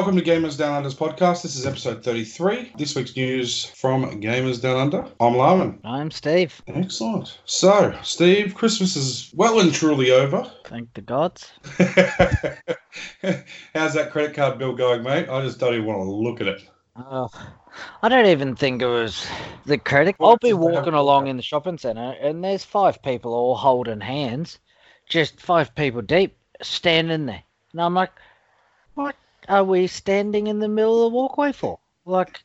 Welcome to Gamers Down Under's podcast. This is episode 33. This week's news from Gamers Down Under. I'm Larman. I'm Steve. Excellent. So, Steve, Christmas is well and truly over. Thank the gods. How's that credit card bill going, mate? I just don't even want to look at it. Oh, I don't even think it was the credit. I'll be it's a bad- walking along in the shopping centre and there's five people all holding hands, just five people deep, standing there. And I'm like, are we standing in the middle of the walkway for? Like,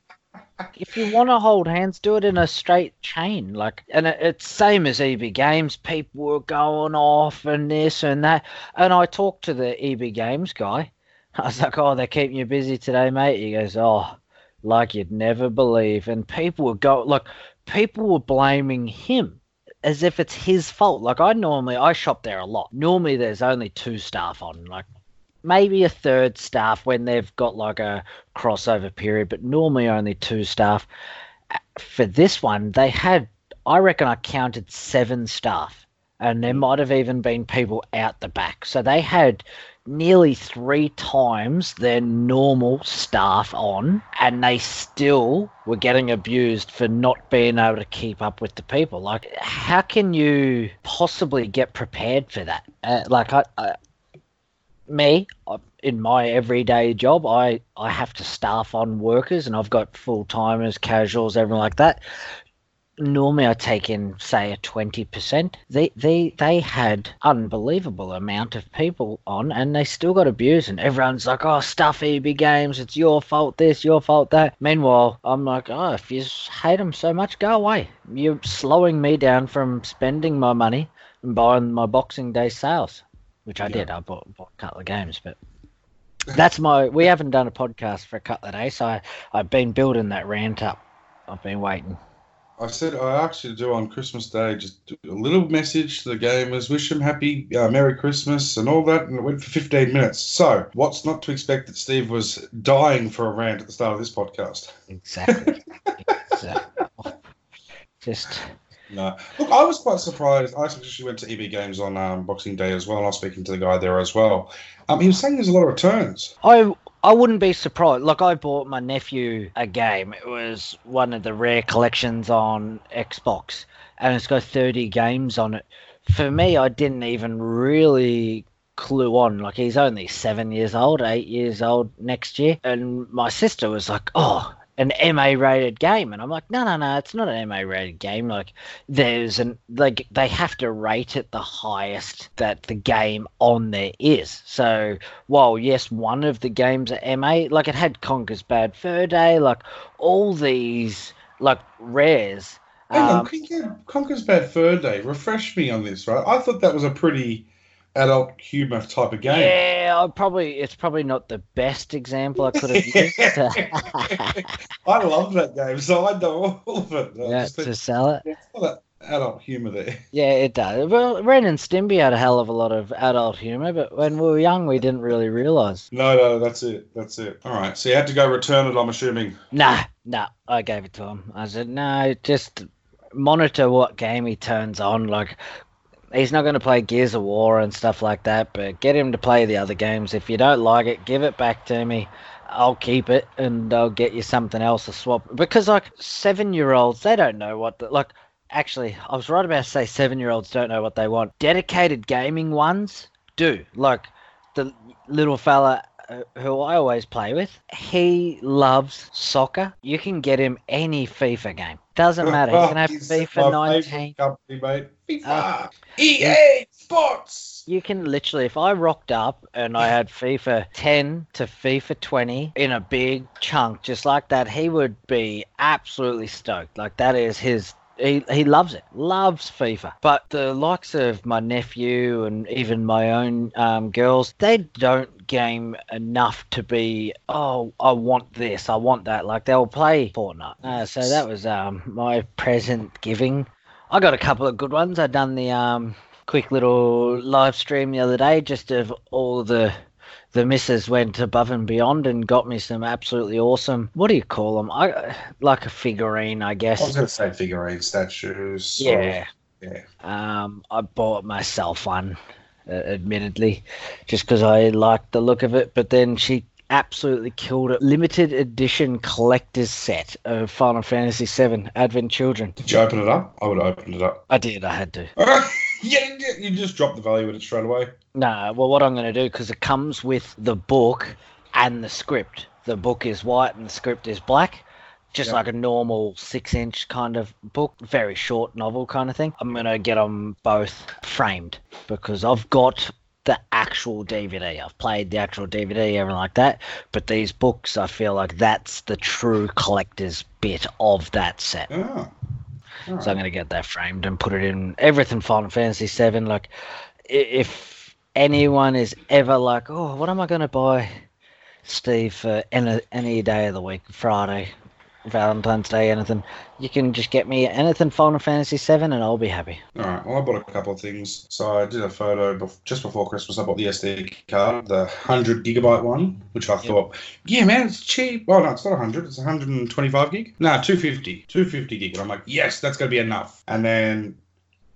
if you want to hold hands, do it in a straight chain. Like, and it, it's same as EB Games. People were going off and this and that. And I talked to the EB Games guy. I was like, oh, they're keeping you busy today, mate. He goes, oh, like you'd never believe. And people were go like, people were blaming him as if it's his fault. Like I normally I shop there a lot. Normally there's only two staff on, like maybe a third staff when they've got like a crossover period, but normally only two staff. For this one, they had I reckon I counted seven staff. And there might have even been people out the back. So they had nearly three times their normal staff on, and they still were getting abused for not being able to keep up with the people. Like, how can you possibly get prepared for that? Uh, like, I, I, me, uh, in my everyday job, I, I have to staff on workers, and I've got full timers, casuals, everything like that normally I take in say a twenty percent. They they they had unbelievable amount of people on, and they still got abused. And everyone's like, "Oh, stuff EB Games, it's your fault. This, your fault that." Meanwhile, I'm like, "Oh, if you hate them so much, go away. You're slowing me down from spending my money and buying my Boxing Day sales." Which I Yeah. did. I bought, bought a couple of games, but that's my. We haven't done a podcast for a couple of days, so I, I've been building that rant up. I've been waiting. I said I asked you to do on Christmas Day just a little message to the gamers, wish them happy, uh, Merry Christmas, and all that, and it went for 15 minutes. So, what's not to expect that Steve was dying for a rant at the start of this podcast? Exactly. exactly. Just No. Look, I was quite surprised. I actually went to EB Games on um, Boxing Day as well, and I was speaking to the guy there as well. Um, he was saying there's a lot of returns. I I wouldn't be surprised. Like I bought my nephew a game. It was one of the rare collections on Xbox, and it's got 30 games on it. For me, I didn't even really clue on. Like he's only seven years old, eight years old next year, and my sister was like, "Oh." An MA rated game, and I'm like, no, no, no, it's not an MA rated game. Like, there's an like they have to rate it the highest that the game on there is. So while yes, one of the games are MA, like it had Conker's Bad Fur Day, like all these like rares. Hang on, Um, Conker- Conker's Bad Fur Day. Refresh me on this, right? I thought that was a pretty adult humor type of game. yeah, I probably it's probably not the best example I could have used. I love that game, so I know all of it. I yeah, just think to sell it. it's adult humor there. Yeah, it does. Well, Ren and Stimpy had a hell of a lot of adult humor, but when we were young, we didn't really realize. No, no, that's it. That's it. All right. So you had to go return it, I'm assuming. Nah, nah. I gave it to him. I said, no, just monitor what game he turns on. Like, he's not going to play Gears of War and stuff like that, but get him to play the other games. If you don't like it, give it back to me. I'll keep it and I'll get you something else to swap. Because, like, seven year olds, they don't know what the. Like, actually, I was right about to say seven year olds don't know what they want. Dedicated gaming ones do. Like, the little fella who I always play with, he loves soccer. You can get him any FIFA game. Doesn't matter. He can have He's FIFA 19. favourite company, mate. FIFA. Uh, EA Sports. You can literally, if I rocked up and I had FIFA 10 to FIFA 20 in a big chunk just like that, he would be absolutely stoked. Like that is his. He, he loves it, loves FIFA. But the likes of my nephew and even my own um, girls, they don't game enough to be, oh, I want this, I want that. Like they'll play Fortnite. Uh, so that was um, my present giving. I got a couple of good ones. I done the um, quick little live stream the other day just of all the the missus went above and beyond and got me some absolutely awesome what do you call them i like a figurine i guess. I was going to say figurine statues. yeah Yeah. um i bought myself one uh, admittedly just because i liked the look of it but then she absolutely killed it. Limited edition collector's set of Final Fantasy VII Advent Children. Did you open it up? I would have opened it up. I did. I had to. yeah, yeah, you just dropped the value in it straight away. No, well, what I'm going to do because it comes with the book and the script. The book is white and the script is black. Just Yep. like a normal six inch kind of book, very short novel kind of thing. I'm going to get them both framed because I've got the actual DVD. I've played the actual DVD, everything like that. But these books, I feel like that's the true collector's bit of that set. Oh. So I'm going to get that framed and put it in everything Final Fantasy VII. Like, if anyone is ever like, oh, what am I going to buy, Steve, for any, any day of the week, Friday, Valentine's Day, anything, you can just get me anything Final Fantasy VII and I'll be happy. All right. Well, I bought a couple of things. So I did a photo bef- just before Christmas. I bought the SD card, the 100 gigabyte one, which I thought, yeah, man, it's cheap. Oh, no, it's not 100. It's 125 gig. No, 250. 250 gig. And I'm like, yes, that's going to be enough. And then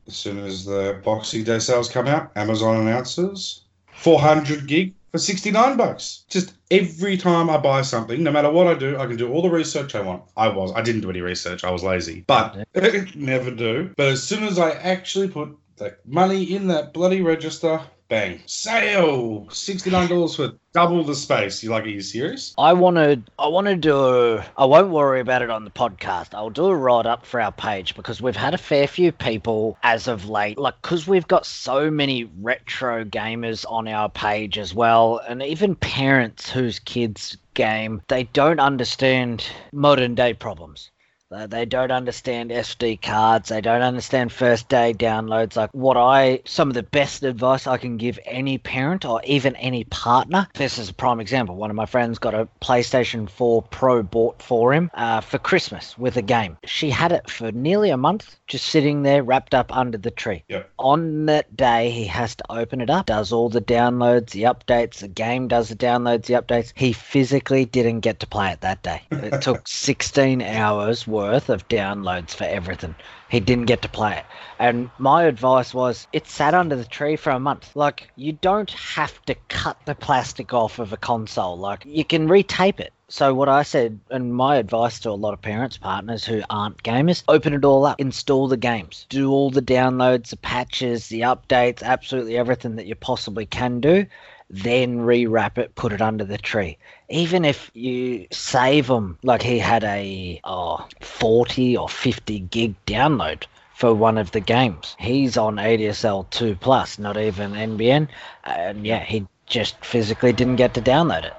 as soon as the Boxing Day sales come out, Amazon announces 400 gig for 69 bucks. Just every time I buy something, no matter what I do, I can do all the research I want. I was. I didn't do any research. I was lazy. But never do. But as soon as I actually put the money in that bloody register, bang, sale! $69 for double the space. You're like, are you serious? I want to. I want to do. I won't worry about it on the podcast. I'll do a write up for our page because we've had a fair few people as of late. Like, because we've got so many retro gamers on our page as well, and even parents whose kids game, they don't understand modern day problems. They- They don't understand SD cards. They don't understand first day downloads. Like what I, some of the best advice I can give any parent or even any partner. This is a prime example. One of my friends got a PlayStation 4 Pro bought for him uh, for Christmas with a game. She had it for nearly a month, just sitting there wrapped up under the tree. Yep. On that day, he has to open it up, does all the downloads, the updates. The game does the downloads, the updates. He physically didn't get to play it that day. It took 16 hours worth of downloads for everything. He didn't get to play it. And my advice was it sat under the tree for a month. Like, you don't have to cut the plastic off of a console. Like, you can retape it. So what I said, and my advice to a lot of parents, partners who aren't gamers, open it all up, install the games, do all the downloads, the patches, the updates, absolutely everything that you possibly can do, then rewrap it, put it under the tree. Even if you save them, like he had a oh, 40 or 50 gig download for one of the games. He's on ADSL 2 plus, not even NBN, and yeah, he just physically didn't get to download it.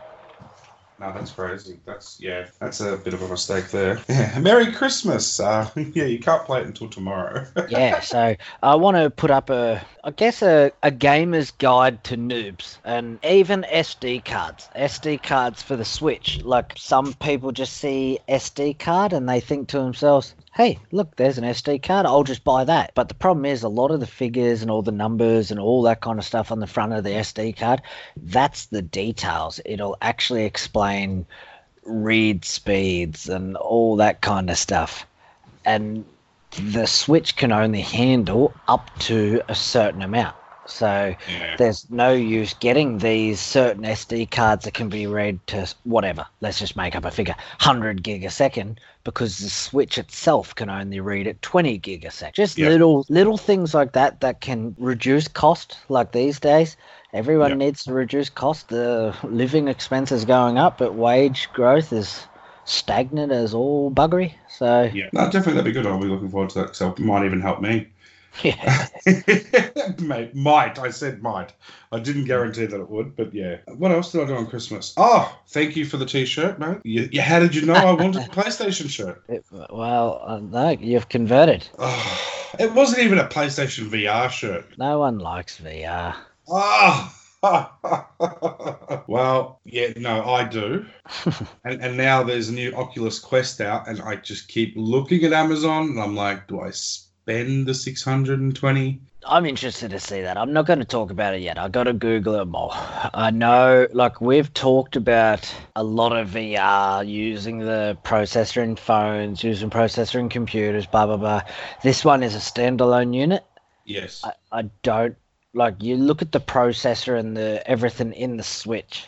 No, that's crazy. That's yeah, that's a bit of a mistake there. Yeah. Merry Christmas. Uh, yeah, you can't play it until tomorrow. yeah, so I want to put up a, I guess a, a gamer's guide to noobs and even SD cards. SD cards for the Switch. Like some people just see SD card and they think to themselves, hey, look, there's an SD card. I'll just buy that. But the problem is a lot of the figures and all the numbers and all that kind of stuff on the front of the SD card, that's the details. It'll actually explain read speeds and all that kind of stuff. And the Switch can only handle up to a certain amount. So yeah. there's no use getting these certain SD cards that can be read to whatever. Let's just make up a figure 100 gig a second because the Switch itself can only read at 20 gig a second. Just Yeah. little little things like that that can reduce cost. Like these days, everyone Yeah. needs to reduce cost. The living expenses going up, but wage growth is stagnant as all buggery. So Yeah, no, definitely that'd be good. I'll be looking forward to that because it might even help me. yeah. Mate, might. I said might. I didn't guarantee that it would, but yeah. What else did I do on Christmas? Oh, thank you for the t-shirt, mate. You, you, how did you know I wanted a PlayStation shirt? It- well, uh, no, you've converted. Oh, it wasn't even a PlayStation VR shirt. No one likes VR. Ah. well, yeah, no, I do. and, and now there's a new Oculus Quest out, and I just keep looking at Amazon, and I'm like, do I spend the 620? I'm interested to see that. I'm not going to talk about it yet. I got to Google it more. I know, like we've talked about a lot of VR using the processor in phones, using processor in computers, blah blah blah. This one is a standalone unit. Yes. I, I don't like you look at the processor and the everything in the Switch.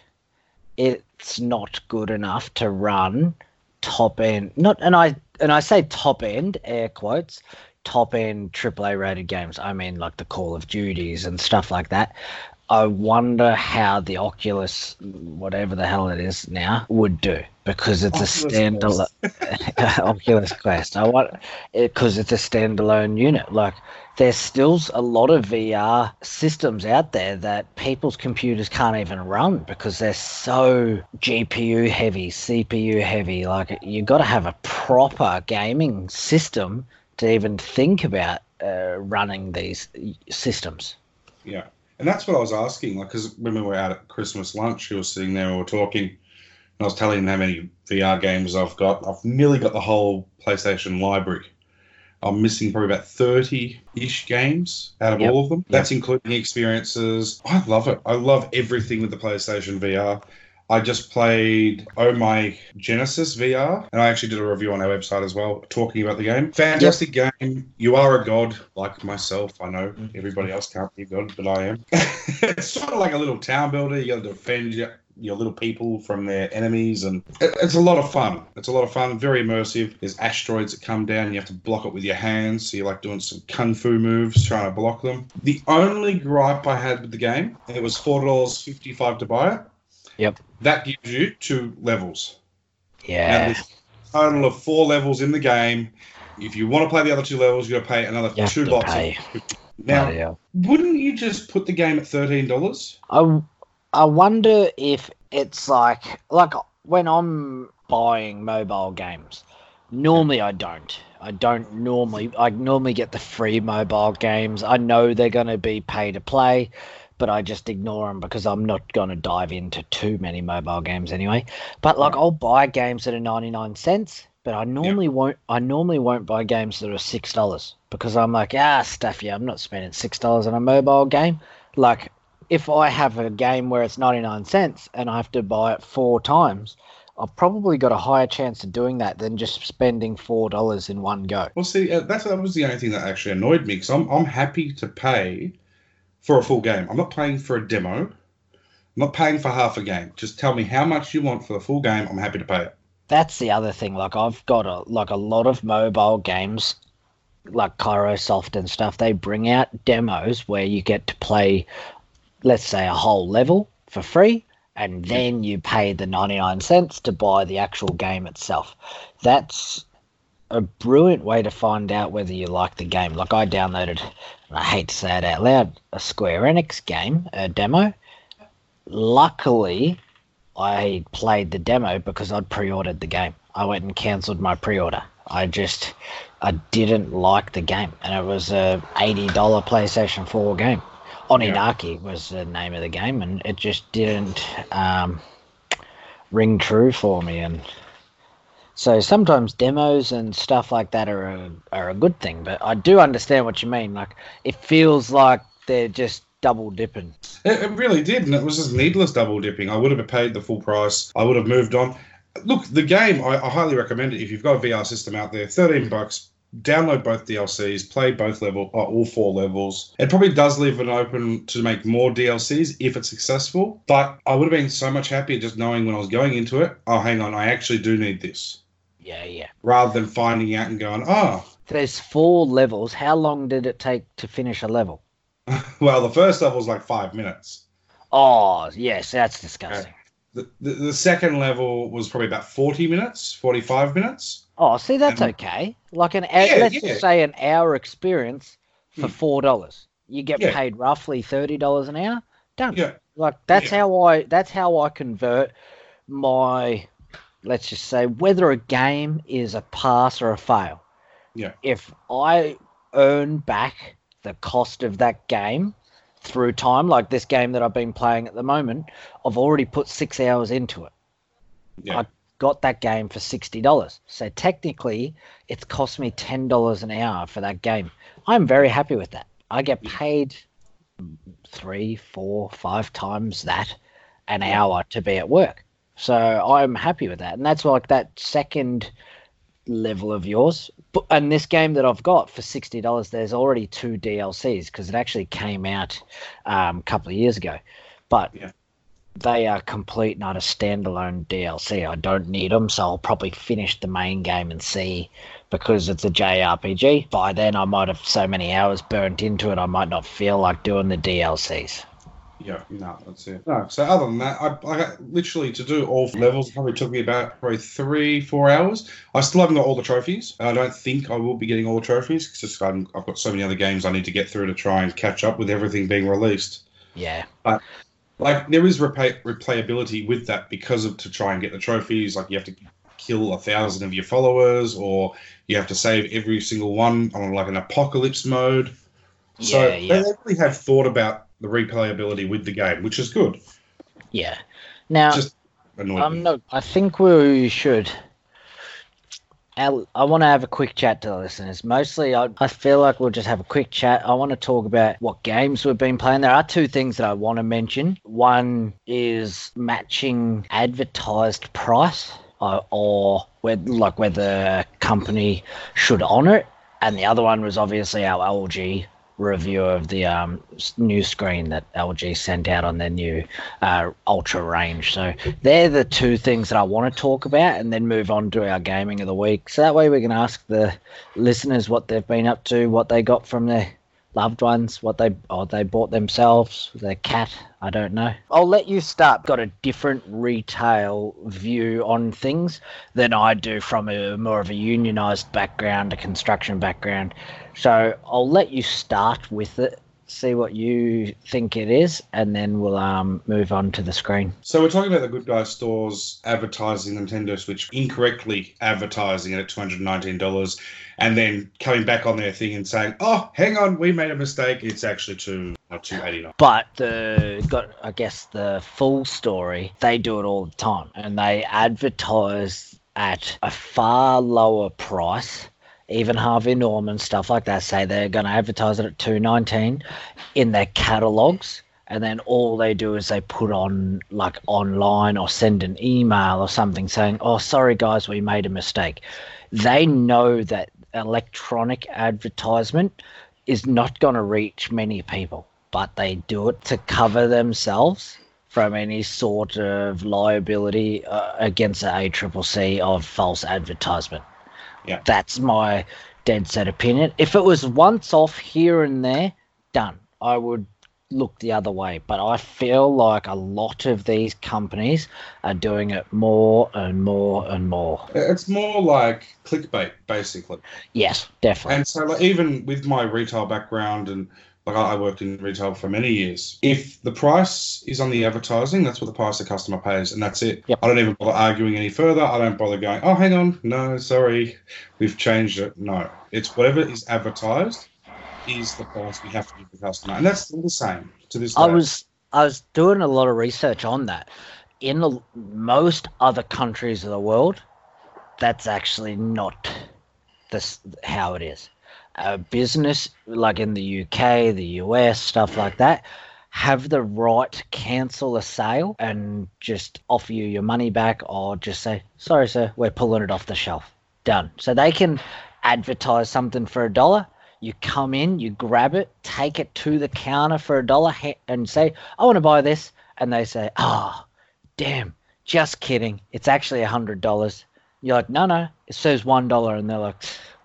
it's not good enough to run top end. Not and I and I say top end air quotes top end AAA rated games. I mean like the Call of Duties and stuff like that. I wonder how the Oculus, whatever the hell it is now, would do because it's Oculus a standalone Oculus Quest. I want eh, because it's a standalone unit. Like there's still a lot of VR systems out there that people's computers can't even run because they're so GPU heavy, CPU heavy. Like you got to have a proper gaming system to even think about uh, running these systems. Yeah. And that's what I was asking. Like, because when we were out at Christmas lunch, he was sitting there, we were talking, and I was telling him how many VR games I've got. I've nearly got the whole PlayStation library. I'm missing probably about 30 ish games out of Yep. all of them. That's including experiences. I love it. I love everything with the PlayStation VR. I just played Oh My Genesis VR, and I actually did a review on our website as well, talking about the game. Fantastic game. You are a god, like myself. I know mm-hmm. everybody else can't be a god, but I am. it's sort of like a little town builder. You got to defend your, your little people from their enemies, and it- it's a lot of fun. It's a lot of fun, very immersive. There's asteroids that come down, and you have to block it with your hands. So you're like doing some kung fu moves, trying to block them. The only gripe I had with the game, it was four dollars fifty-five to buy it. Yep. That gives you two levels. Yeah. there's a total of four levels in the game. If you want to play the other two levels, you got to pay another You two bucks. Now, wouldn't you just put the game at thirteen dollars? I, I wonder if it's like like when I'm buying mobile games. Normally, I don't. I don't normally. I normally get the free mobile games. I know they're going to be pay to play, but I just ignore them because I'm not going to dive into too many mobile games anyway. But like, Right. I'll buy games that are ninety nine cents, but I normally won't. I normally won't buy games that are six dollars because I'm like, ah, stuff. Yeah, I'm not spending six dollars on a mobile game. Like, if I have a game where it's 99 cents and I have to buy it four times, I've probably got a higher chance of doing that than just spending $4 in one go. Well, see, uh, that's that was the only thing that actually annoyed me because I'm I'm happy to pay for a full game. I'm not paying for a demo. I'm not paying for half a game. Just tell me how much you want for the full game. I'm happy to pay it. That's the other thing. Like, I've got a, like a lot of mobile games, like Kairosoft and stuff, they bring out demos where you get to play, let's say, a whole level for free. And then you pay the 99 cents to buy the actual game itself. That's a brilliant way to find out whether you like the game. Like I downloaded, and I hate to say it out loud, a Square Enix game, a demo. Luckily, I played the demo because I'd pre-ordered the game. I went and cancelled my pre-order. I just I didn't like the game, and it was a eighty dollar PlayStation Four game. Oninaki was the name of the game, and it just didn't um, ring true for me. And so sometimes demos and stuff like that are a, are a good thing, but I do understand what you mean. Like it feels like they're just double dipping. It, it really did, and it was just needless double dipping. I would have paid the full price. I would have moved on. Look, the game I, I highly recommend it if you've got a VR system out there. Thirteen bucks. Download both DLCs, play both level, uh, all four levels. It probably does leave it open to make more DLCs if it's successful. But I would have been so much happier just knowing when I was going into it. Oh, hang on, I actually do need this, Yeah, yeah. rather than finding out and going, oh, There's four levels. How long did it take to finish a level? well, the first level was like five minutes. Oh, yes, that's disgusting. The, the, the second level was probably about 40 minutes, 45 minutes. Oh, see, that's And- okay. Like an hour, Yeah, let's yeah. just say an hour experience for Hmm. four dollars. You get Yeah. paid roughly thirty dollars an hour. Done. Yeah. Like that's how I that's how I convert my let's just say whether a game is a pass or a fail. Yeah. If I earn back the cost of that game through time, like this game that I've been playing at the moment, I've already put six hours into it. Yeah. I got that game for sixty dollars. So technically, it's cost me ten dollars an hour for that game. I'm very happy with that. I get paid three, four, five times that an hour to be at work. So I'm happy with that, and that's like that second level of yours. But and this game that I've got for sixty dollars, there's already two DLCs because it actually came out um, a couple of years ago. But Yeah. they are complete, not a standalone DLC. I don't need them, so I'll probably finish the main game and see because it's a JRPG. By then, I might have so many hours burnt into it, I might not feel like doing the DLCs. Yeah, no, that's it. No, so other than that, I, I got literally to do all levels probably took me about probably three, four hours. I still haven't got all the trophies. I don't think I will be getting all the trophies because I'm, I've got so many other games I need to get through to try and catch up with everything being released. Yeah. But like there is replay, replayability with that because of to try and get the trophies. Like you have to kill a thousand of your followers, or you have to save every single one on like an apocalypse mode. So Yeah, yeah. they really have thought about the replayability with the game, which is good. Yeah. Now, Um, no, I think we should. Al- I want to have a quick chat to the listeners. Mostly, I, I feel like we'll just have a quick chat. I want to talk about what games we've been playing. There are two things that I want to mention. One is matching advertised price, uh, or whether, like whether company should honour it, and the other one was obviously our LG review of the um, new screen that LG sent out on their new uh, ultra range. So they're the two things that I want to talk about, and then move on to our gaming of the week. So that way we can ask the listeners what they've been up to, what they got from their loved ones, what they or they bought themselves, their cat. I don't know. I'll let you start. Got a different retail view on things than I do from a more of a unionized background, a construction background. So I'll let you start with it, see what you think it is, and then we'll um, move on to the screen. So we're talking about the Good Guy stores advertising Nintendo Switch incorrectly advertising it at two hundred nineteen dollars, and then coming back on their thing and saying, "Oh, hang on, we made a mistake. It's actually two uh, two eighty nine. But the got I guess the full story, they do it all the time and they advertise at a far lower price. Even Harvey Norman stuff like that say they're going to advertise it at two nineteen in their catalogs, and then all they do is they put on like online or send an email or something saying, "Oh, sorry guys, we made a mistake." They know that electronic advertisement is not going to reach many people, but they do it to cover themselves from any sort of liability uh, against the ACCC of false advertisement. Yeah. That's my dead set opinion. If it was once off here and there, done. I would look the other way. But I feel like a lot of these companies are doing it more and more and more. Uh, it's more like clickbait, basically. Yes, definitely. And so, like, even with my retail background and like I I worked in retail for many years. If the price is on the advertising, that's what the price the customer pays, and that's it. Yep. I don't even bother arguing any further. I don't bother going, oh, hang on, no, sorry, we've changed it. No, it's whatever is advertised is the price we have to give the customer, and that's still the same to this day. I was I was doing a lot of research on that. In the, most other countries of the world, that's actually not this how it is. A business like in the UK, the US, stuff like that, have the right to cancel a sale and just offer you your money back, or just say, "Sorry, sir, we're pulling it off the shelf." Done. So they can advertise something for a dollar. You come in, you grab it, take it to the counter for a dollar, and say, "I want to buy this," and they say, "Oh, damn, just kidding. It's actually a hundred dollars." You're like, "No, no, it says one dollar," and they're like,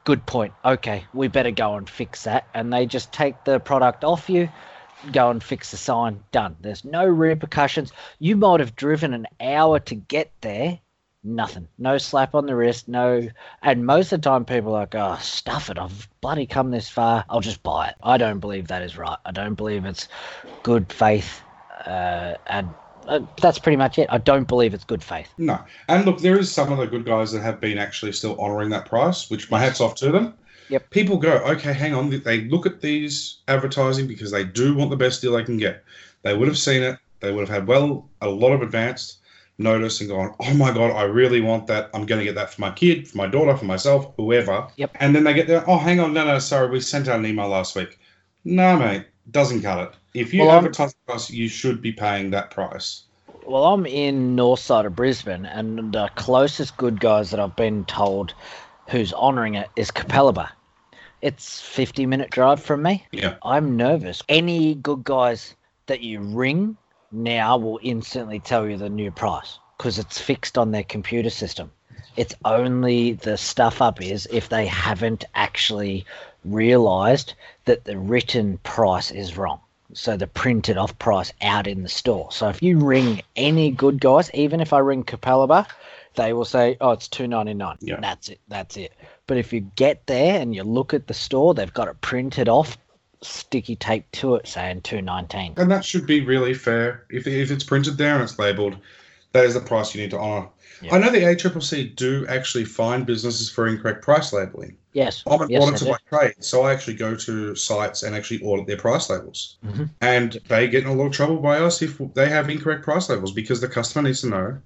"Good point. Okay, we better go and fix that." And they just take the product off you, go and fix the sign. Done. There's no repercussions. You might have driven an hour to get there. Nothing. No slap on the wrist. No. And most of the time, people are like, oh, stuff it. I've bloody come this far. I'll just buy it. I don't believe that is right. I don't believe it's good faith. Uh, and uh, that's pretty much it. I don't believe it's good faith. No. And look, there is some of the good guys that have been actually still honouring that price, which my hat's off to them. Yep. People go, okay, hang on. They look at these advertising because they do want the best deal they can get. They would have seen it. They would have had, well, a lot of advanced notice and gone, oh my God, I really want that. I'm going to get that for my kid, for my daughter, for myself, whoever. Yep. And then they get there, oh, hang on, no, no, sorry, we sent out an email last week. No, mate, doesn't cut it. If you Well, I'm- advertise the price, you should be paying that price. Well, I'm in north side of Brisbane, and the closest good guys that I've been told who's honouring it is Capalaba It's 50 minute drive from me. Yeah. I'm nervous. Any good guys that you ring now will instantly tell you the new price because it's fixed on their computer system. It's only the stuff up is if they haven't actually realized that the written price is wrong. So the printed off price out in the store. So if you ring any good guys, even if I ring Capalaba, they will say, "Oh, it's two ninety nine. Yeah. That's it. That's it." But if you get there and you look at the store, they've got it printed off, sticky tape to it, saying two nineteen. And that should be really fair. If, if it's printed there and it's labelled, that is the price you need to honour. Yeah. I know the ACCC do actually fine businesses for incorrect price labelling. Yes. I'm an yes, auditor by trade, so I actually go to sites and actually audit their price labels. Mhm. And they get in a lot of trouble by us if they have incorrect price labels because the customer needs to know.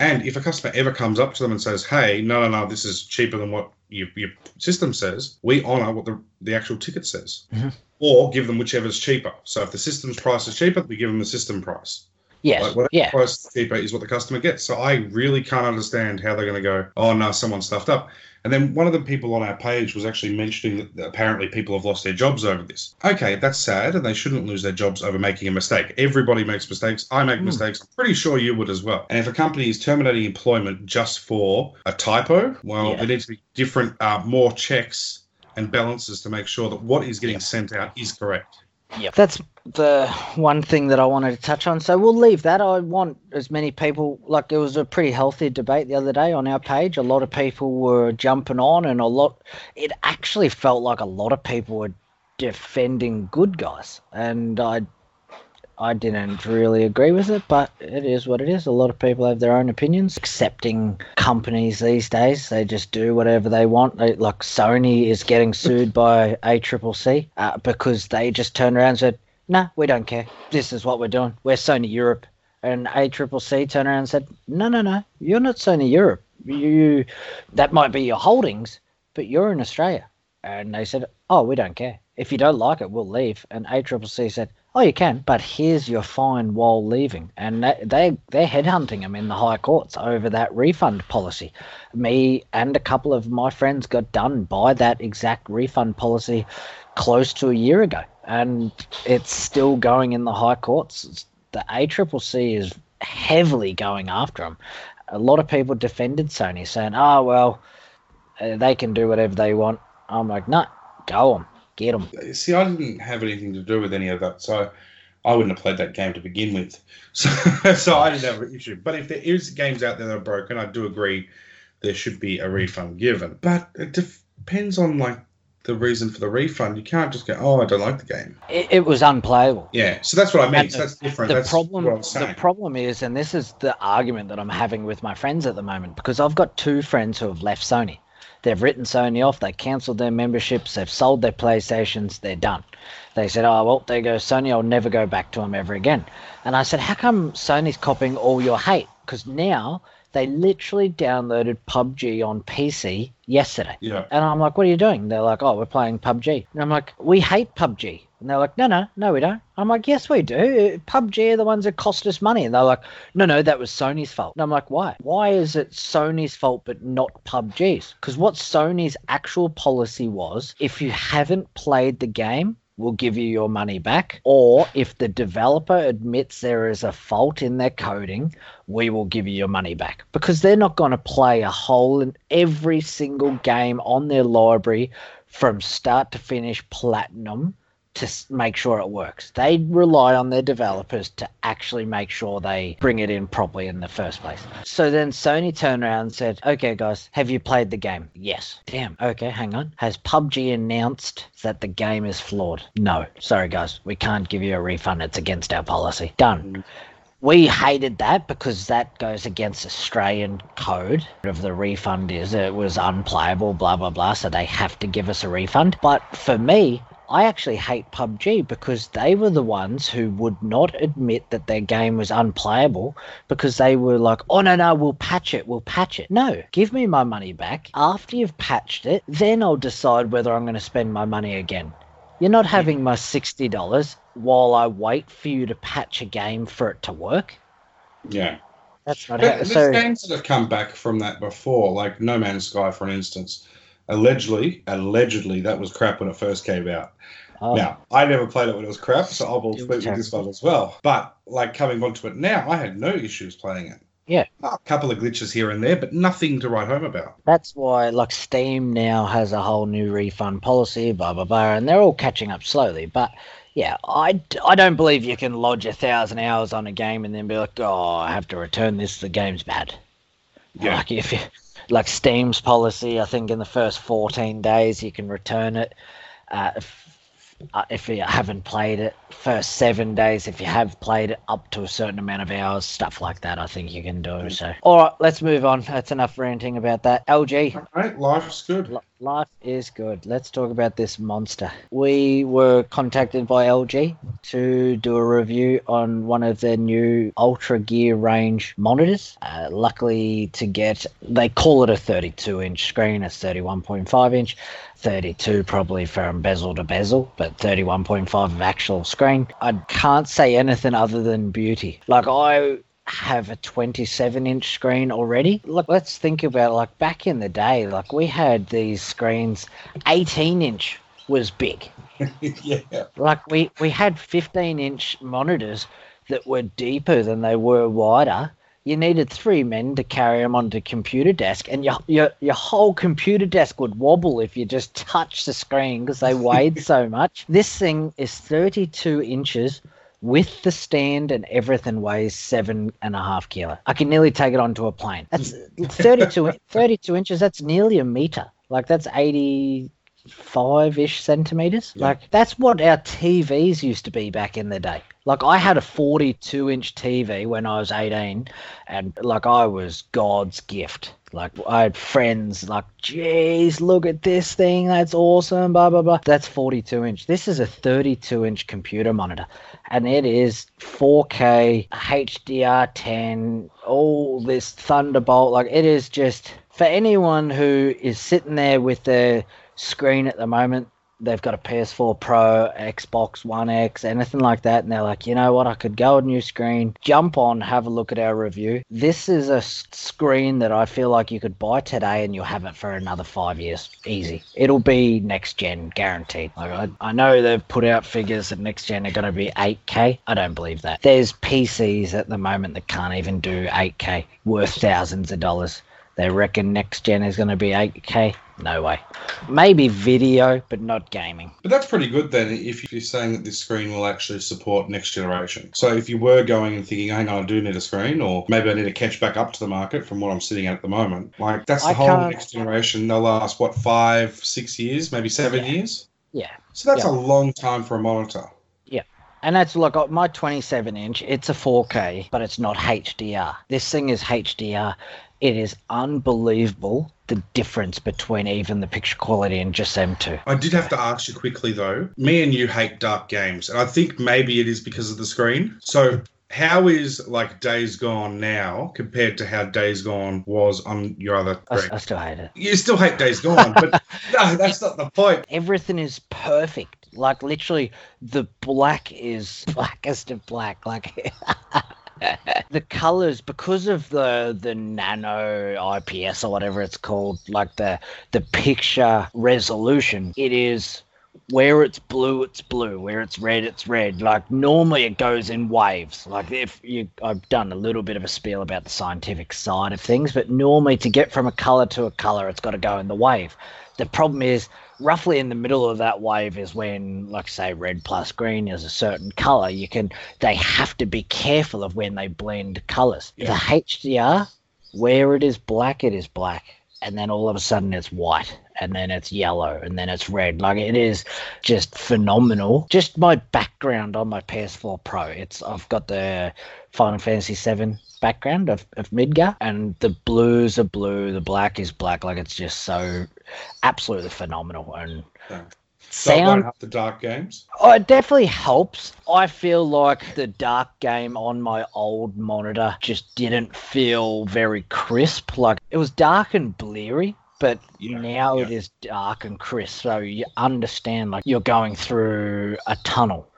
And if a customer ever comes up to them and says, "Hey, no, no, no, this is cheaper than what your, your system says," we honour what the, the actual ticket says, Mhm. or give them whichever's cheaper. So if the system's price is cheaper, we give them the system price. Yes. Like whatever yeah. price cheaper is what the customer gets. So I really can't understand how they're going to go, oh no, someone stuffed up. And then one of the people on our page was actually mentioning that apparently people have lost their jobs over this. Okay, that's sad, and they shouldn't lose their jobs over making a mistake. Everybody makes mistakes. I make Hmm. mistakes. I'm pretty sure you would as well. And if a company is terminating employment just for a typo, well, Yeah. there needs to be different, uh, more checks and balances to make sure that what is getting sent out is correct. Yeah, that's the one thing that I wanted to touch on. So we'll leave that. I want as many people like it was a pretty healthy debate the other day on our page. A lot of people were jumping on, and a lot. It actually felt like a lot of people were defending good guys, and I. I didn't really agree with it, but it is what it is. A lot of people have their own opinions. Accepting companies these days, they just do whatever they want. They, like Sony is getting sued by ACCC uh, because they just turned around and said, "No, we don't care. This is what we're doing. We're Sony Europe." And ACCC turned around and said, "No, no, no. You're not Sony Europe. You that might be your holdings, but you're in Australia." And they said, "Oh, we don't care. If you don't like it, we'll leave." And ACCC said, "Oh, you can, but here's your fine while leaving." And they, they they're headhunting him in the high courts over that refund policy. Me and a couple of my friends got done by that exact refund policy close to a year ago, and it's still going in the high courts. The ACCC is heavily going after him. A lot of people defended Sony, saying, "Oh well, uh, they can do whatever they want." I'm like, "No, go on, get them." See, I didn't have anything to do with any of that, so I wouldn't have played that game to begin with. So, so I didn't have an issue. But if there is games out there that are broken, I do agree there should be a refund given. But it depends on like the reason for the refund. You can't just go, "Oh, I don't like the game." It, it was unplayable. Yeah, so that's what I mean. And So that's different. the that's problem what I was the problem is and this is the argument that i'm having with my friends at the moment because i've got two friends who have left sony they've written sony off. They cancelled their memberships. They've sold their playstations. They're done. They said oh well there goes sony. I'll never go back to them ever again. And i said how come sony's copying all your hate? Because now they literally downloaded pubg on pc yesterday yeah, and I'm like, what are you doing? They're like, oh, we're playing PUBG. And I'm like, we hate PUBG. And they're like, no, no, no, we don't. I'm like, yes, we do. PUBG are the ones that cost us money. And they're like, no, no, that was Sony's fault. And I'm like, why? Why is it Sony's fault but not PUBG's? Because what Sony's actual policy was, if you haven't played the game, we'll give you your money back. Or if the developer admits there is a fault in their coding, we will give you your money back. Because they're not going to play a hole in every single game on their library from start to finish platinum to make sure it works. They rely on their developers to actually make sure they bring it in properly in the first place. So then Sony turned around and said, Okay, guys, have you played the game? Yes. Damn. Okay, hang on. Has PUBG announced that the game is flawed? No. Sorry, guys, we can't give you a refund. It's against our policy. Done. Mm. We hated that because that goes against Australian code of the refund is it was unplayable, blah blah blah, so they have to give us a refund. But for me, I actually hate PUBG because they were the ones who would not admit that their game was unplayable because they were like, oh no, no, we'll patch it, we'll patch it. No, give me my money back. After you've patched it, then I'll decide whether I'm going to spend my money again. You're not having my $60 while I wait for you to patch a game for it to work. yeah. That's not But how. there's So, games that have come back from that before, like No Man's Sky, for instance. Allegedly, allegedly, that was crap when it first came out. Oh, Now, I never played it when it was crap, so I'll It speak with this one as well. But like coming onto it now, I had no issues playing it. Yeah. A couple of glitches here and there, but nothing to write home about. That's why, like, Steam now has a whole new refund policy, blah, blah, blah, and they're all catching up slowly. But yeah, I, I don't believe you can lodge a thousand hours on a game and then be like, oh, I have to return this, the game's bad. Yeah. Like, if you, like, Steam's policy, I think in the first 14 days you can return it. Uh, if, uh, if you haven't played it, first seven days, if you have played it up to a certain amount of hours, stuff like that, I think you can do. So, all right, let's move on. That's enough ranting about that. LG, All right, life's good. Li- Life is good. Let's talk about this monster. We were contacted by LG to do a review on one of their new Ultra Gear range monitors. Uh, luckily, to get, they call it a 32 inch screen, it's 31.5 inch. 32 probably from bezel to bezel, but 31.5 of actual screen. I can't say anything other than beauty. Like, I have a 27 inch screen already. Look, let's think about like back in the day, like we had these screens, 18 inch was big. yeah. Like we, we had 15 inch monitors that were deeper than they were wider. You needed three men to carry them onto computer desk, and your your your whole computer desk would wobble if you just touched the screen because they weighed so much. This thing is 32 inches with the stand and everything weighs seven and a half kilo. I can nearly take it onto a plane. That's 32, 32 inches. That's nearly a meter. Like that's 85 ish centimeters. Yeah. Like that's what our TVs used to be back in the day. Like I had a 42 inch TV when I was 18, and like I was God's gift. Like I had friends like, geez, look at this thing, that's awesome, blah blah blah. That's 42 inch. This is a 32 inch computer monitor, and it is 4K, HDR10, all this Thunderbolt. Like it is just for anyone who is sitting there with their screen at the moment they've got a PS4 Pro, Xbox One X, anything like that, and they're like, you know what, I could go a new screen, jump on, have a look at our review. This is a screen that I feel like you could buy today and you'll have it for another five years, easy. It'll be next gen, guaranteed. Like I, I know they've put out figures that next gen are going to be 8K. I don't believe that. There's PCs at the moment that can't even do 8K, worth thousands of dollars. They reckon next gen is going to be 8K. No way. Maybe video, but not gaming. But that's pretty good then if you're saying that this screen will actually support next generation. So if you were going and thinking, hang on, I do need a screen, or maybe I need to catch back up to the market from what I'm sitting at at the moment, like that's the I whole can't- next generation. They'll last, what, five, six years, maybe seven Yeah. years? Yeah. So that's Yeah. a long time for a monitor. Yeah. And that's like uh, my 27 inch, it's a 4K, but it's not HDR. This thing is HDR. It is unbelievable the difference between even the picture quality and just them two. I did have to ask you quickly though. Me and you hate dark games, and I think maybe it is because of the screen. So how is like Days Gone now compared to how Days Gone was on your other I? I still hate it. You still hate Days Gone, but no, that's not the point. Everything is perfect. Like literally, the black is blackest of black. Like the colors, because of the the nano IPS or whatever it's called, like the the picture resolution, it is where it's blue, it's blue. Where it's red, it's red. Like normally it goes in waves. Like if you, I've done a little bit of a spiel about the scientific side of things, but normally to get from a color to a color, it's got to go in the wave. The problem is roughly in the middle of that wave is when, like say, red plus green is a certain color. You can, they have to be careful of when they blend colors. Yeah. The HDR, where it is black, it is black. And then all of a sudden it's white, and then it's yellow, and then it's red. Like it is just phenomenal. Just my background on my PS4 Pro. It's I've got the Final Fantasy VII background of, of Midgar, and the blues are blue, the black is black. Like it's just so absolutely phenomenal. And Yeah. So it won't sound, help the dark games. oh, it definitely helps. I feel like the dark game on my old monitor just didn't feel very crisp. Like it was dark and bleary. But Yeah, now yeah. it is dark and crisp, so you understand like you're going through a tunnel.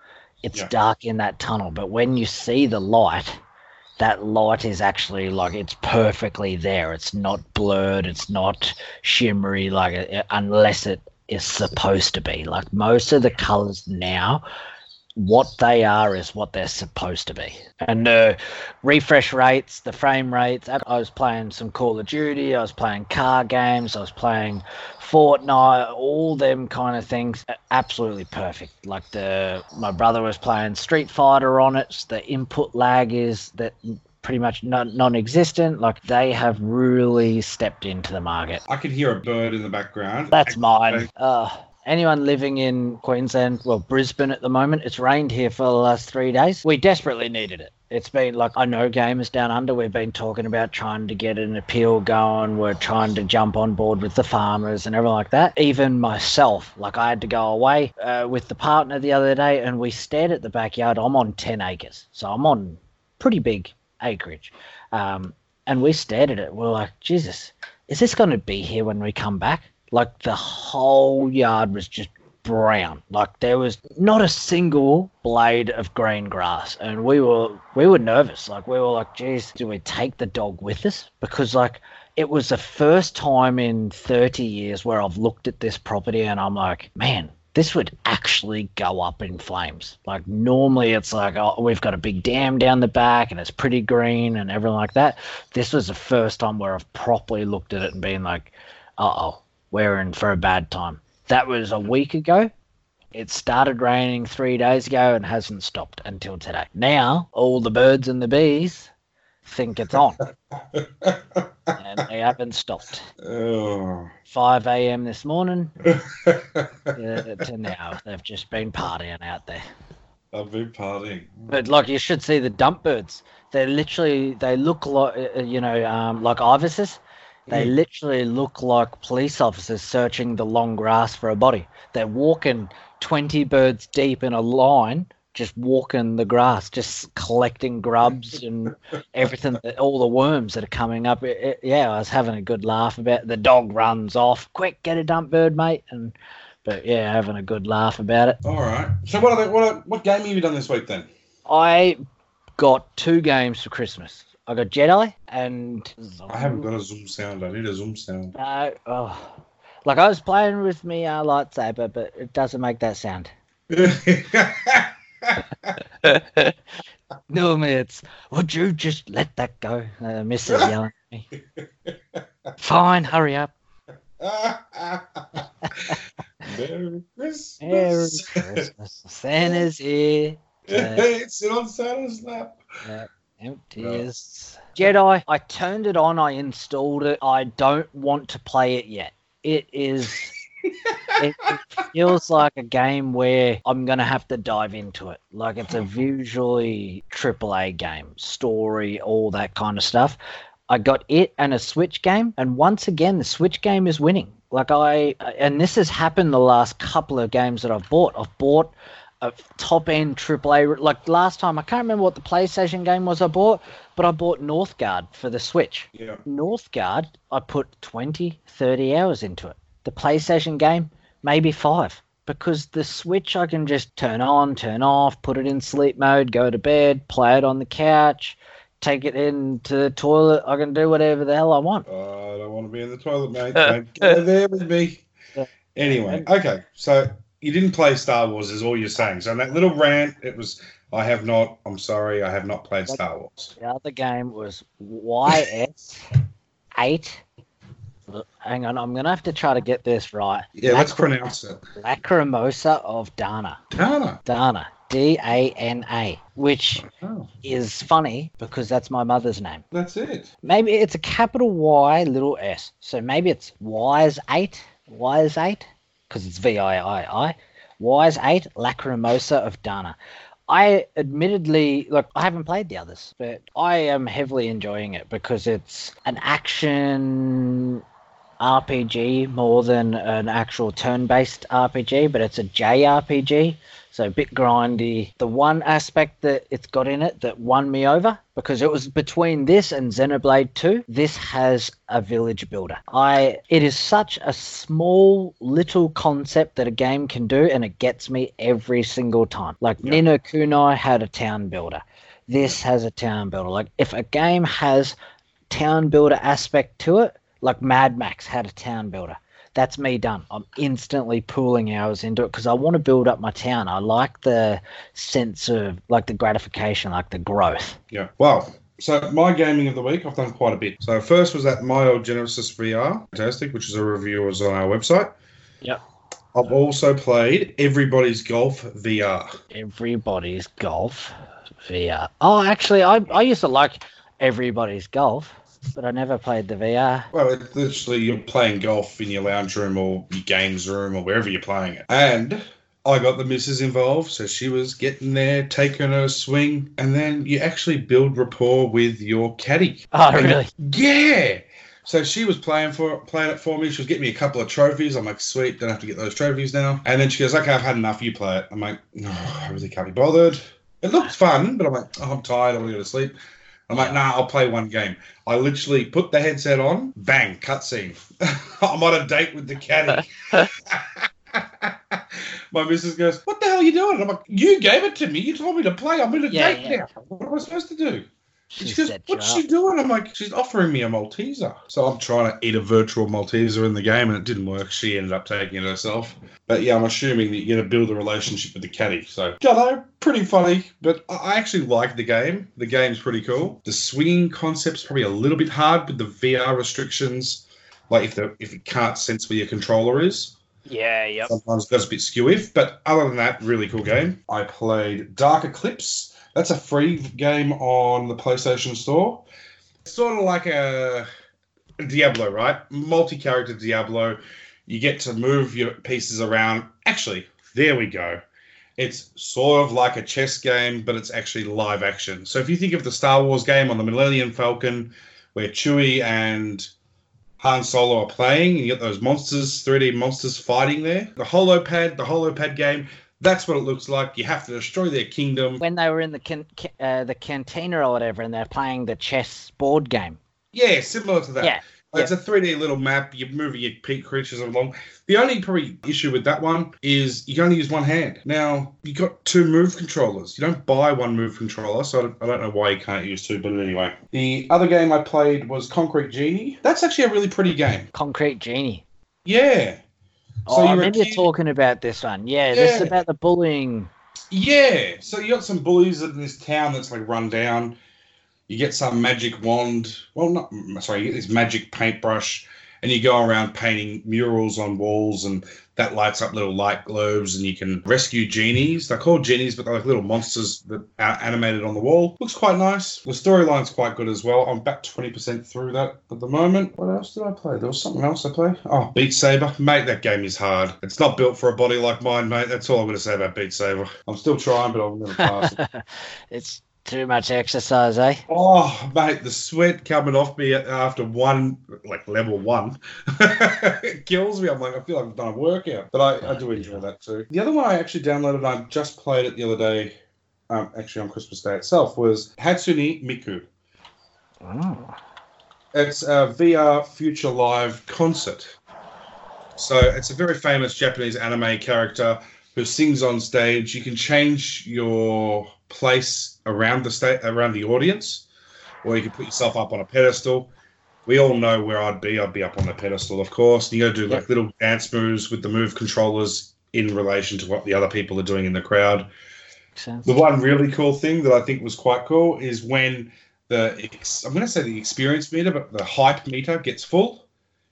It's Yeah. dark in that tunnel, but when you see the light, that light is actually like it's perfectly there. It's not blurred. It's not shimmery. Like uh, unless it is supposed to be. Like most of the colors now, what they are is what they're supposed to be. And the refresh rates, the frame rates. I was playing some Call of Duty, I was playing car games, I was playing Fortnite, all them kind of things. Absolutely perfect. Like the my brother was playing Street Fighter on it. The input lag is that pretty much non- non-existent. Like they have really stepped into the market. I could hear a bird in the background. That's mine. Uh, anyone living in Queensland, well, Brisbane at the moment, it's rained here for the last three days. We desperately needed it. It's been like, I know gamers down under, we've been talking about trying to get an appeal going. We're trying to jump on board with the farmers and everything like that. Even myself, like, I had to go away uh, with the partner the other day and we stared at the backyard. I'm on 10 acres. So I'm on pretty big acreage. Um, and we stared at it. We are like, Jesus, is this going to be here when we come back? Like the whole yard was just brown. Like there was not a single blade of green grass, and we were we were nervous. Like we were like, "Geez, do we take the dog with us?" Because like it was the first time in 30 years where I've looked at this property and I'm like, man, this would actually go up in flames. Like normally it's like, oh, we've got a big dam down the back and it's pretty green and everything like that. This was the first time where I've properly looked at it and been like, uh oh, we're in for a bad time. That was a week ago. It started raining three days ago and hasn't stopped until today. Now, all the birds and the bees think it's on. and they haven't stopped. Oh. 5 a.m. this morning to now. They've just been partying out there. I've been partying. But like you should see the dump birds. They literally they look like uh, you know um, like ibises. They mm. literally look like police officers searching the long grass for a body. They're walking 20 birds deep in a line just walking the grass, just collecting grubs and everything, all the worms that are coming up. It, it, yeah, I was having a good laugh about it. The dog runs off, quick, get a dump bird, mate. And but yeah, having a good laugh about it. All right. So what are the, what are, what game have you done this week then? I got two games for Christmas. I got Jedi and I haven't got a zoom sound. I need a zoom sound. No, oh, like I was playing with me uh, lightsaber, but it doesn't make that sound. Normally it's, would you just let that go? Uh, Mrs. yelling at me. Fine, hurry up. Merry Christmas. Merry Christmas. Santa's here. Uh, Sit on Santa's lap. Yeah, empties. Jedi, I turned it on, I installed it. I don't want to play it yet. It is it, it, feels like a game where I'm gonna have to dive into it. Like it's a hmm. visually AAA game, story, all that kind of stuff. I got it and a Switch game, and once again, the Switch game is winning. Like I, and this has happened the last couple of games that I've bought. I've bought a top end AAA. Like last time, I can't remember what the PlayStation game was I bought, but I bought Northgard for the Switch. Yeah. Northgard, I put 20, 30 hours into it. The PlayStation game, maybe five. Because the Switch, I can just turn on, turn off, put it in sleep mode, go to bed, play it on the couch, take it into the toilet. I can do whatever the hell I want. Oh, I don't want to be in the toilet, mate. Don't go there with me. Anyway, okay. So you didn't play Star Wars, is all you're saying. So that little rant, it was, I have not, I'm sorry, I have not played Star Wars. The other game was YS 8 hang on, I'm going to have to try to get this right. Yeah, Lac- let's pronounce it. Lacrimosa of Dana. Dana. Dana. D A N A, which oh. is funny because that's my mother's name. That's it. Maybe it's a capital Y, little s. So maybe it's Y's 8, Y's 8, because it's V I I I. Y's 8, Lacrimosa of Dana. I admittedly look I haven't played the others, but I am heavily enjoying it because it's an action RPG more than an actual turn-based RPG, but it's a JRPG, so a bit grindy. The one aspect that it's got in it that won me over because it was between this and Xenoblade 2. This has a village builder. I it is such a small little concept that a game can do and it gets me every single time. Like yeah. Ni no Kuni had a town builder. This has a town builder. Like if a game has town builder aspect to it, like Mad Max had a town builder. that's me done. I'm instantly pooling hours into it because I want to build up my town. I like the sense of like the gratification, like the growth. Yeah. Well, so my gaming of the week, I've done quite a bit. So first was that My Old Genesis VR, fantastic, which is a review was on our website. Yep. I've also played Everybody's Golf VR. Everybody's golf VR. Oh, actually, I I used to like everybody's golf, but I never played the VR. Well, it's literally you're playing golf in your lounge room or your games room or wherever you're playing it. And I got the missus involved, so she was getting there, taking her swing, and then you actually build rapport with your caddy. Oh, And- really? Yeah. So she was playing for playing it for me. She was getting me a couple of trophies. I'm like, sweet, don't have to get those trophies now. And then she goes, okay, I've had enough. You play it. I'm like, no, I really can't be bothered. It looked fun, but I'm like, oh, I'm tired. I want to go to sleep. I'm like, nah, I'll play one game. I literally put the headset on, bang, cutscene. I'm on a date with the caddy. My missus goes, What the hell are you doing? I'm like, You gave it to me. You told me to play. I'm in a Yeah, date yeah. now. What am I supposed to do? She She goes, What's she doing? I'm like, She's offering me a Malteser. So I'm trying to eat a virtual Malteser in the game, and it didn't work. She ended up taking it herself. But yeah, I'm assuming that you're going to build a relationship with the caddy. So, hello, pretty funny. But I- actually like the game. The game's pretty cool. The swinging concept's probably a little bit hard with the VR restrictions. Like if the if it can't sense where your controller is, Yeah, yep. sometimes it goes a bit skew-if. But other than that, really cool game. I played Dark Eclipse. That's a free game on the PlayStation Store. It's sort of like a Diablo, right? Multi-character Diablo. You get to move your pieces around. Actually, there we go. It's sort of like a chess game, but it's actually live action. So if you think of the Star Wars game on the Millennium Falcon, where Chewie and Han Solo are playing, and you get those monsters, 3D monsters fighting there. The Holopad, the Holopad game, that's what it looks like. You have to destroy their kingdom. When they were in the can, ca- uh, the cantina or whatever, and they're playing the chess board game. Yeah, similar to that. Yeah, It's a 3D little map. You're moving your peak creatures along. The only probably issue with that one is you can only use one hand. Now, you got two move controllers. You don't buy one move controller, so I don't, I don't know why you can't use two, but anyway. The other game I played was Concrete Genie. That's actually a really pretty game. Concrete Genie. Yeah. Oh, I you're remember you talking about this one. Yeah, this is about the bullying. Yeah. So you got some bullies in this town that's like run down. You get some magic wand. Well, not sorry. You get this magic paintbrush, and you go around painting murals on walls, and that lights up little light globes, and you can rescue genies. They're called genies, but they're like little monsters that are animated on the wall. Looks quite nice. The storyline's quite good as well. I'm about twenty percent through that at the moment. What else did I play? There was something else I played. Oh, Beat Saber, mate. That game is hard. It's not built for a body like mine, mate. That's all I'm going to say about Beat Saber. I'm still trying, but I'm going to pass it. it's too much exercise, eh? Oh, mate, the sweat coming off me after one, like level one, it kills me. I'm like, I feel like I've done a workout, but I, I do enjoy that too. The other one I actually downloaded, and I just played it the other day, um, actually on Christmas Day itself, was Hatsune Miku. Oh. It's a VR Future Live concert. So it's a very famous Japanese anime character who sings on stage. You can change your place around the state around the audience, or you can put yourself up on a pedestal. We all know where I'd be. I'd be up on the pedestal, of course. And you got to do like little dance moves with the move controllers in relation to what the other people are doing in the crowd. Sense. The one really cool thing that I think was quite cool is when the ex- I'm going to say the experience meter, but the hype meter gets full.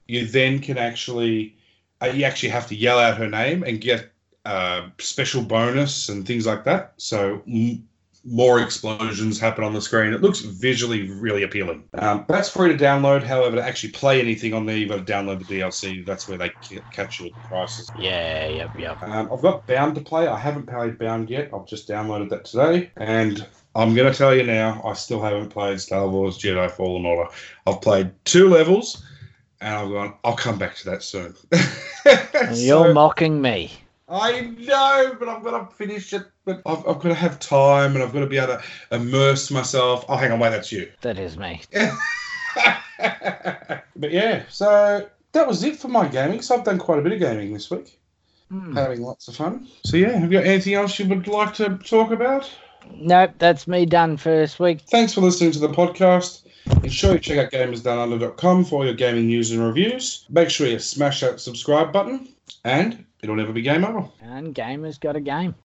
You then can actually uh, you actually have to yell out her name and get uh, special bonus and things like that. So more explosions happen on the screen. It looks visually really appealing. Um, that's free to download. However, to actually play anything on there, you've got to download the DLC. That's where they ca- catch you at the prices. Yeah, yep, yep. Um, I've got Bound to play. I haven't played Bound yet. I've just downloaded that today. And I'm going to tell you now, I still haven't played Star Wars Jedi Fallen Order. I've played two levels, and I've gone, I'll come back to that soon. And You're So- mocking me. I know, but I've got to finish it. But I've, I've got to have time, and I've got to be able to immerse myself. Oh, hang on, wait, that's you. That is me. but yeah, so that was it for my gaming. So I've done quite a bit of gaming this week, Hmm. having lots of fun. So yeah, have you got anything else you would like to talk about? Nope, that's me done for this week. Thanks for listening to the podcast. Ensure you check out gamersdownunder.com for all your gaming news and reviews. Make sure you smash that subscribe button, and it'll never be game over. And gamers got a game.